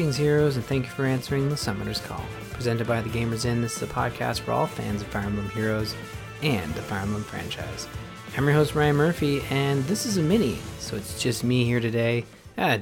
Greetings, heroes, and thank you for answering the Summoner's Call. Presented by The Gamers Inn, this is a podcast for all fans of Fire Emblem Heroes and the Fire Emblem franchise. I'm your host, Ryan Murphy, and this is a mini, so it's just me here today. Uh,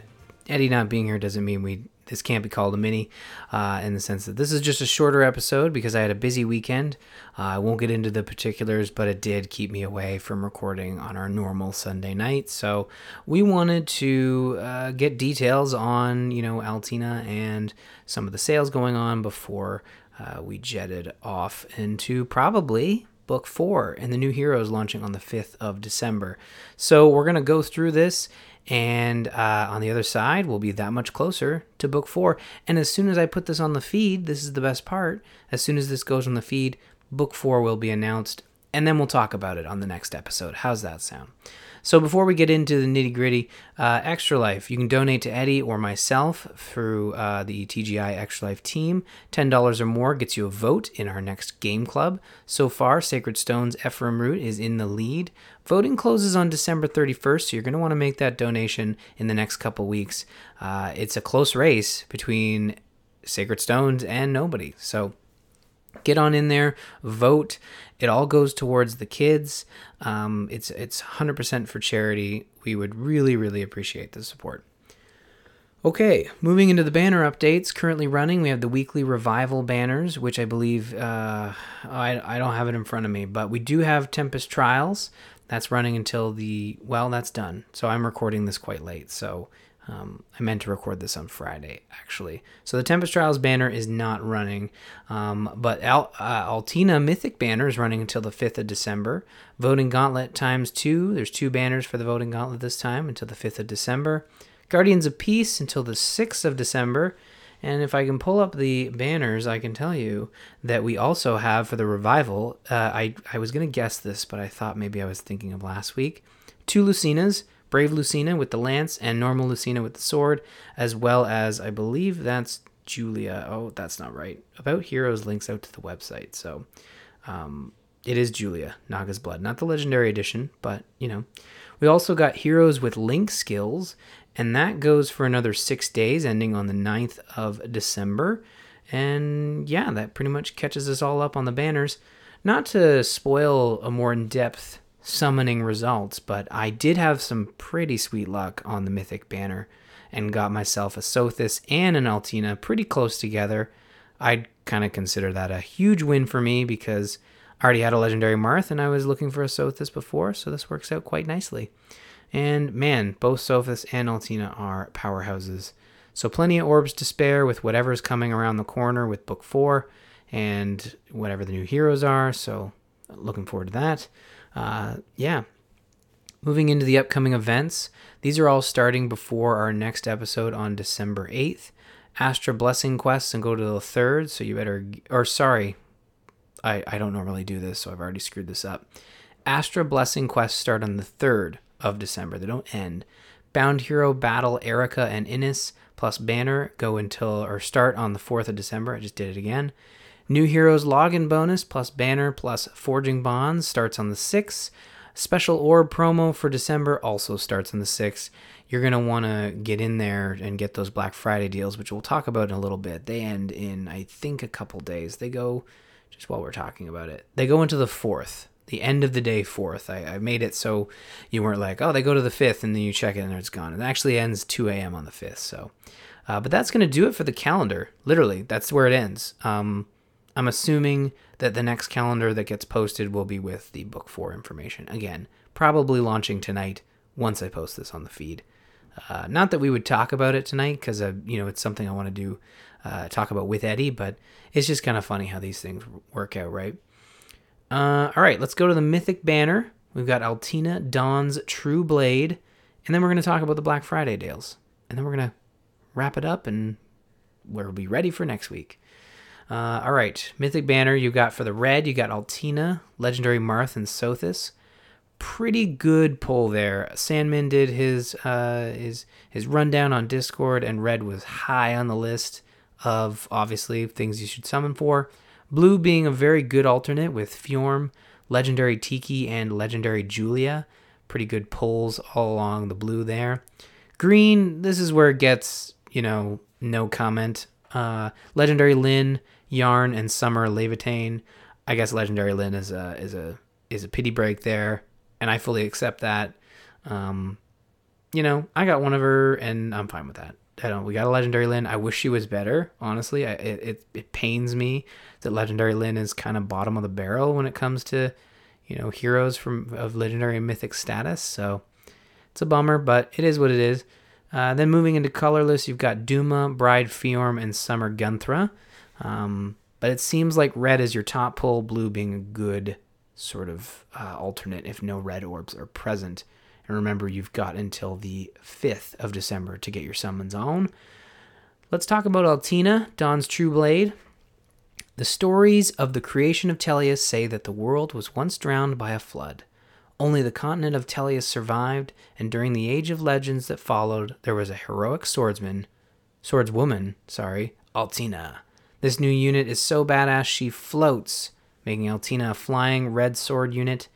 Eddie not being here doesn't mean we this can't be called a mini uh, in the sense that this is just a shorter episode because I had a busy weekend. Uh, I won't get into the particulars, but it did keep me away from recording on our normal Sunday night. So we wanted to uh, get details on, you know, Altina and some of the sales going on before uh, we jetted off into probably book four and the new heroes launching on the 5th of December. So we're going to go through this and uh, on the other side, we'll be that much closer to book four. And as soon as I put this on the feed, this is the best part. As soon as this goes on the feed, book four will be announced. And then we'll talk about it on the next episode. How's that sound? So before we get into the nitty gritty, uh, Extra Life, you can donate to Eddie or myself through uh, the TGI Extra Life team. $10 or more gets you a vote in our next game club. So far, Sacred Stones Ephraim Root is in the lead. Voting closes on December 31st, so you're going to want to make that donation in the next couple weeks. Uh, it's a close race between Sacred Stones and nobody. So get on in there, vote. It all goes towards the kids. Um, it's it's 100% for charity. We would really really appreciate the support. Okay, moving into the banner updates. Currently running, we have the weekly revival banners, which I believe uh, I I don't have it in front of me, but we do have Tempest Trials. That's running until the well, that's done. So I'm recording this quite late. So um, I meant to record this on Friday, actually. So the Tempest Trials banner is not running, um, but Al- uh, Altina Mythic banner is running until the 5th of December. Voting Gauntlet times two. There's two banners for the Voting Gauntlet this time until the 5th of December. Guardians of Peace until the 6th of December. And if I can pull up the banners, I can tell you that we also have for the revival. Uh, I, I was going to guess this, but I thought maybe I was thinking of last week. Two Lucinas Brave Lucina with the lance and normal Lucina with the sword, as well as I believe that's Julia. Oh, that's not right. About Heroes links out to the website, so um, it is Julia Naga's Blood, not the Legendary Edition, but you know. We also got Heroes with Link skills, and that goes for another six days, ending on the 9th of December. And yeah, that pretty much catches us all up on the banners. Not to spoil a more in depth summoning results, but I did have some pretty sweet luck on the Mythic banner and got myself a Sothis and an Altina pretty close together. I'd kind of consider that a huge win for me because I already had a legendary Marth and I was looking for a Sothis before, so this works out quite nicely. And man, both Sothis and Altina are powerhouses. So plenty of orbs to spare with whatever's coming around the corner with book 4 and whatever the new heroes are, so looking forward to that uh, yeah, moving into the upcoming events, these are all starting before our next episode on December 8th. Astra Blessing quests and go to the third, so you better, or sorry, I, I don't normally do this, so I've already screwed this up. Astra Blessing quests start on the 3rd of December, they don't end. Bound Hero Battle Eirika and Innes plus Banner go until, or start on the 4th of December. I just did it again. New Heroes login bonus plus banner plus forging bonds starts on the 6th. Special orb promo for December also starts on the 6th. You're going to want to get in there and get those Black Friday deals, which we'll talk about in a little bit. They end in, I think, a couple days. They go, just while we're talking about it, they go into the 4th, the end of the day 4th. I, I made it so you weren't like, oh, they go to the 5th and then you check it and it's gone. It actually ends 2 a.m. on the 5th. So, uh, but that's going to do it for the calendar. Literally, that's where it ends. Um, I'm assuming that the next calendar that gets posted will be with the book four information. Again, probably launching tonight once I post this on the feed. Uh, not that we would talk about it tonight because uh, you know it's something I want to do, uh, talk about with Eddie, but it's just kind of funny how these things work out, right? Uh, all right, let's go to the Mythic banner. We've got Altina Dawn's True Blade, and then we're going to talk about the Black Friday deals, and then we're going to wrap it up, and we'll be ready for next week. Uh, all right, Mythic Banner you got for the red, you got Altina, Legendary Marth, and Sothis. Pretty good pull there. Sandman did his uh, his his rundown on Discord, and red was high on the list of obviously things you should summon for. Blue being a very good alternate with Fjorm, Legendary Tiki, and Legendary Julia. Pretty good pulls all along the blue there. Green, this is where it gets, you know, no comment. Uh, Legendary Lyn, Yarn, and Summer Laevatein. I guess Legendary Lyn is a is a is a pity break there, and I fully accept that. Um, you know, I got one of her, and I'm fine with that. I don't. We got a legendary Lyn. I wish she was better. Honestly, I, it, it it pains me that legendary Lyn is kind of bottom of the barrel when it comes to, you know, heroes from of legendary and mythic status. So it's a bummer, but it is what it is. Uh, then moving into colorless, you've got Duma, Bride Fjorm, and Summer Gunnthrá. Um, but it seems like red is your top pull, blue being a good sort of uh, alternate if no red orbs are present. And remember, you've got until the 5th of December to get your summons on. Let's talk about Altina, Dawn's True Blade. The stories of the creation of Tellius say that the world was once drowned by a flood. Only the continent of Tellius survived, and during the age of legends that followed, there was a heroic swordsman, swordswoman, sorry, Altina. This new unit is so badass she floats, making Altina a flying red sword unit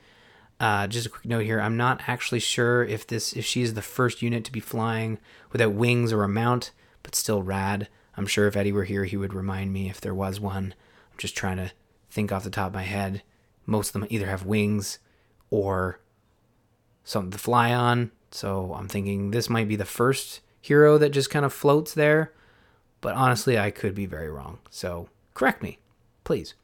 uh, just a quick note here: I'm not actually sure if this if she's the first unit to be flying without wings or a mount, but still rad. I'm sure if Eddie were here, he would remind me if there was one. I'm just trying to think off the top of my head. Most of them either have wings or something to fly on. So I'm thinking this might be the first hero that just kind of floats there. But honestly, I could be very wrong. So correct me, please.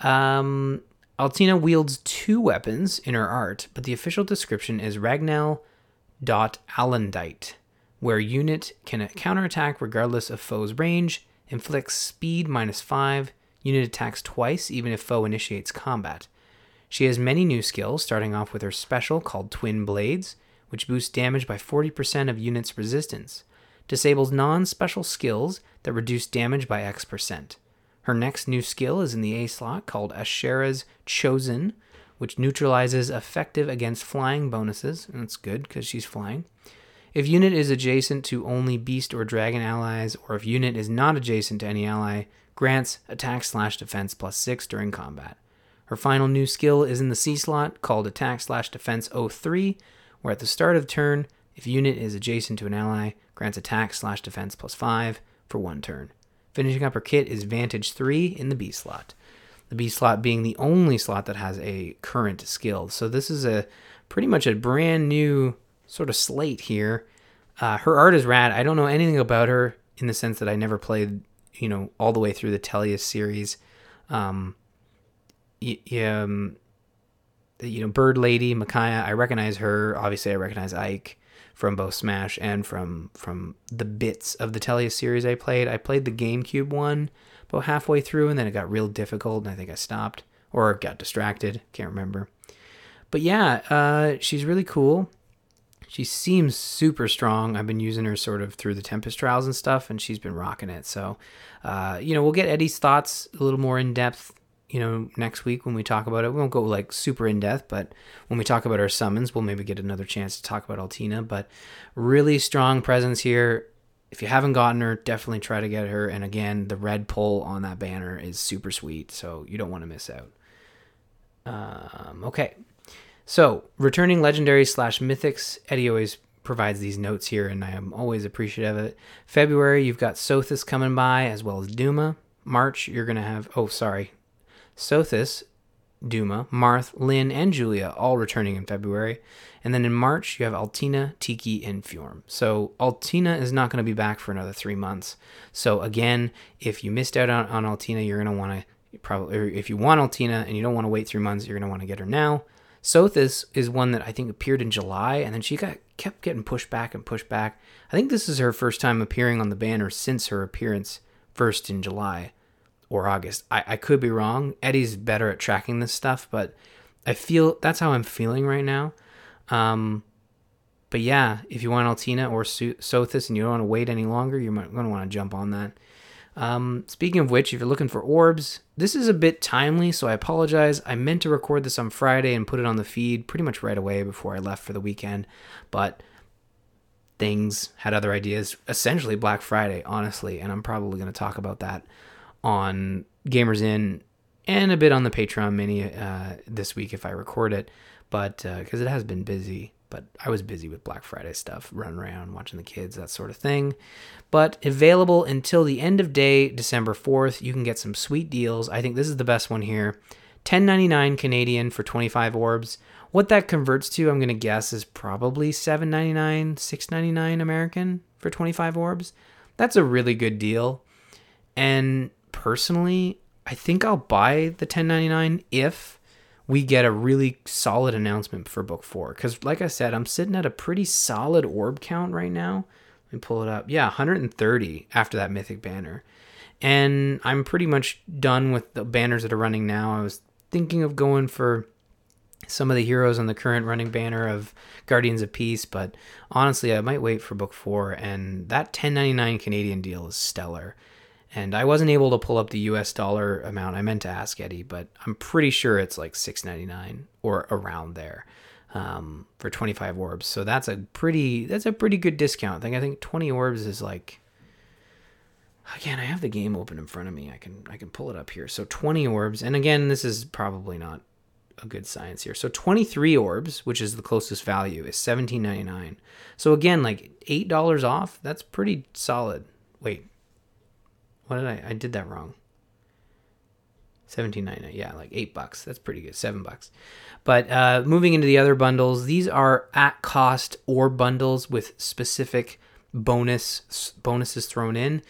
Um, Altina wields two weapons in her art, but the official description is Alondite, where unit can counterattack regardless of foe's range, inflicts speed minus 5, unit attacks twice even if foe initiates combat. She has many new skills, starting off with her special called Twin Blades, which boosts damage by 40% of unit's resistance, disables non special skills that reduce damage by X percent. Her next new skill is in the A slot called Ashera's Chosen, which neutralizes effective against flying bonuses. And that's good because she's flying. If unit is adjacent to only beast or dragon allies, or if unit is not adjacent to any ally, grants attack slash defense plus 6 during combat. Her final new skill is in the C slot called attack slash defense 03, where at the start of turn, if unit is adjacent to an ally, grants attack slash defense plus 5 for one turn. Finishing up her kit is Vantage 3 in the B slot. The B slot being the only slot that has a current skill. So this is a pretty much a brand new sort of slate here. Uh, her art is rad. I don't know anything about her in the sense that I never played, you know, all the way through the Tellius series. Um, um, you know, Bird Lady, Micaiah, I recognize her. Obviously, I recognize Ike from both Smash and from from the bits of the Tellius series I played. I played the GameCube one about halfway through, and then it got real difficult, and I think I stopped or got distracted. Can't remember. But yeah, uh, she's really cool. She seems super strong. I've been using her sort of through the Tempest trials and stuff, and she's been rocking it. So, uh, you know, we'll get Eddie's thoughts a little more in depth you know, next week when we talk about it. We won't go like super in depth, but when we talk about our summons, we'll maybe get another chance to talk about Altina. But really strong presence here. If you haven't gotten her, definitely try to get her. And again, the red pull on that banner is super sweet, so you don't want to miss out. Um, okay, so returning legendary slash mythics. Eddie always provides these notes here, and I am always appreciative of it. February, you've got Sothis coming by as well as Duma. March, you're gonna have. Oh, sorry, Sothis, Duma, Marth, Lyn, and Julia all returning in February. And then in March, you have Altina, Tiki, and Fjorm. So Altina is not going to be back for another three months. So again, if you missed out on, on Altina, you're going to want to probably, if you want Altina and you don't want to wait three months, you're going to want to get her now. Sothis is one that I think appeared in July, and then she got kept getting pushed back and pushed back. I think this is her first time appearing on the banner since her appearance first in July or August. I, I could be wrong. Eddie's better at tracking this stuff, but I feel that's how I'm feeling right now. Um, but yeah, if you want Altina or Sothis and you don't want to wait any longer, you're going to want to jump on that. Um, speaking of which, if you're looking for orbs, this is a bit timely, so I apologize. I meant to record this on Friday and put it on the feed pretty much right away before I left for the weekend, but things had other ideas. Essentially, Black Friday, honestly, and I'm probably going to talk about that on Gamers Inn and a bit on the Patreon mini uh, this week if I record it, but because uh, it has been busy but I was busy with Black Friday stuff, running around, watching the kids, that sort of thing. But available until the end of day, December 4th. You can get some sweet deals. I think this is the best one here. 10.99 Canadian for 25 orbs. What that converts to, I'm going to guess, is probably 7.99, 6.99 American for 25 orbs. That's a really good deal. And personally, I think I'll buy the 10.99 if we get a really solid announcement for book 4 cuz like I said, I'm sitting at a pretty solid orb count right now. Let me pull it up. Yeah, 130 after that mythic banner. And I'm pretty much done with the banners that are running now. I was thinking of going for some of the heroes on the current running banner of Guardians of Peace, but honestly, I might wait for book four. And that 10.99 Canadian deal is stellar. And I wasn't able to pull up the US dollar amount. I meant to ask Eddie, but I'm pretty sure it's like 6.99 or around there um, for 25 orbs. So that's a pretty that's a pretty good discount. I think I think 20 orbs is like again, I have the game open in front of me. I can I can pull it up here. So 20 orbs, and again, this is probably not a good science here. So 23 orbs, which is the closest value, is 17.99. So again, like eight dollars off. That's pretty solid. Wait, what did I? I did that wrong. 17.99. Yeah, like eight bucks. That's pretty good. Seven bucks. But uh, moving into the other bundles, these are at cost or bundles with specific bonus bonuses thrown in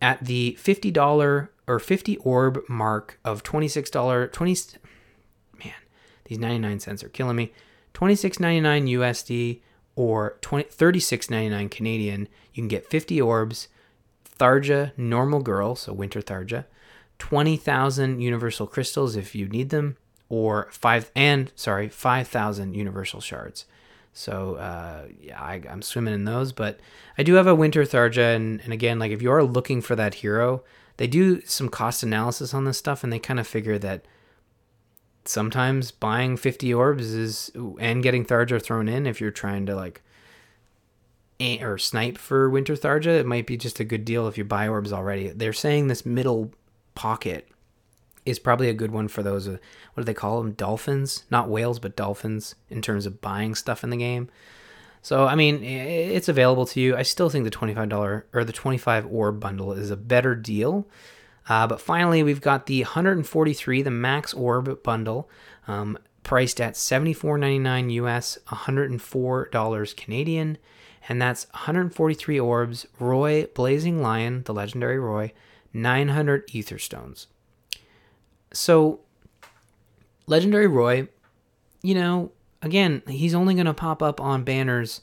at the $50 or 50 orb mark of $26 20 Man, these 99 cents are killing me. 26.99 USD or 20, 36.99 Canadian. You can get 50 orbs, Tharja normal girl, so winter Tharja, 20,000 universal crystals if you need them, or five and sorry 5,000 universal shards. So uh, yeah, I, am swimming in those, but I do have a winter Tharja, and, and again, like if you are looking for that hero, they do some cost analysis on this stuff, and they kind of figure that sometimes buying 50 orbs is and getting Tharja thrown in if you're trying to like or snipe for Winter Tharja, it might be just a good deal if you buy orbs already. They're saying this middle pocket is probably a good one for those. Uh, what do they call them? Dolphins, not whales, but dolphins in terms of buying stuff in the game. So I mean, it's available to you. I still think the twenty-five dollar or the twenty-five orb bundle is a better deal uh, but finally, we've got the 143, the Max Orb bundle, um, priced at 74.99 US, $104 Canadian, and that's 143 orbs, Roy Blazing Lion, the legendary Roy, 900 Ether Stones. So, legendary Roy, you know, again, he's only going to pop up on banners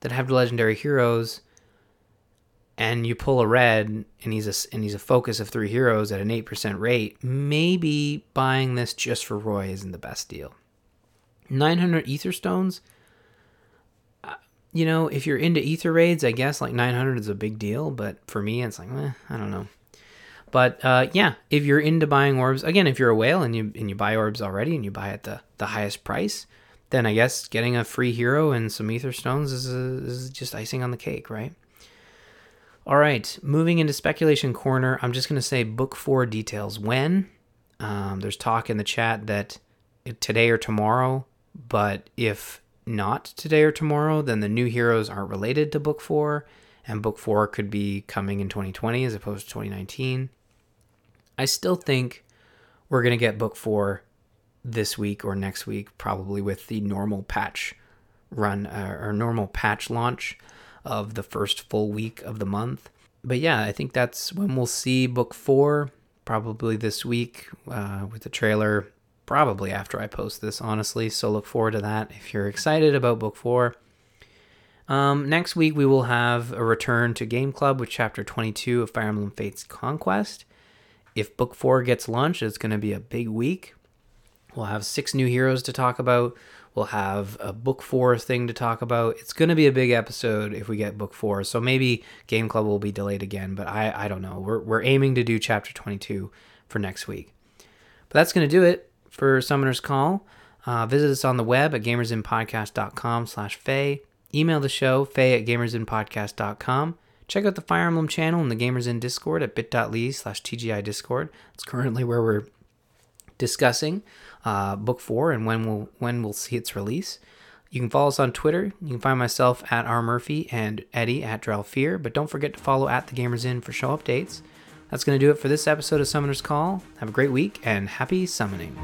that have legendary heroes and you pull a red and he's a and he's a focus of three heroes at an 8% rate, maybe buying this just for Roy isn't the best deal. 900 ether stones you know, if you're into ether raids, I guess like 900 is a big deal, but for me it's like, eh, I don't know. But uh, yeah, if you're into buying orbs, again, if you're a whale and you and you buy orbs already and you buy at the, the highest price, then I guess getting a free hero and some ether stones is, a, is just icing on the cake, right? All right, moving into speculation corner, I'm just going to say book four details. When? Um, there's talk in the chat that today or tomorrow, but if not today or tomorrow, then the new heroes aren't related to book four, and book four could be coming in 2020 as opposed to 2019. I still think we're going to get book four this week or next week, probably with the normal patch run uh, or normal patch launch of the first full week of the month. But yeah, I think that's when we'll see book four, probably this week uh, with the trailer, probably after I post this, honestly. So look forward to that if you're excited about book four. Um, next week, we will have a return to Game Club with chapter 22 of Fire Emblem Fates Conquest. If book four gets launched, it's going to be a big week. We'll have six new heroes to talk about. We'll have a book four thing to talk about. It's going to be a big episode if we get book four. So maybe Game Club will be delayed again, but I, I don't know. We're, we're aiming to do chapter 22 for next week. But that's going to do it for Summoner's Call. Uh, visit us on the web at gamersinpodcast.com slash Faye. Email the show, faye at gamersinpodcast.com. Check out the Fire Emblem channel and the Gamers Inn Discord at bit.ly slash TGI Discord. It's currently where we're discussing uh, book four and when we'll when we'll see its release. You can follow us on Twitter. You can find myself at R Murphy and Eddie at Drell Fear. but don't forget to follow at the Gamers Inn for show updates. That's going to do it for this episode of Summoner's Call. Have a great week and happy summoning.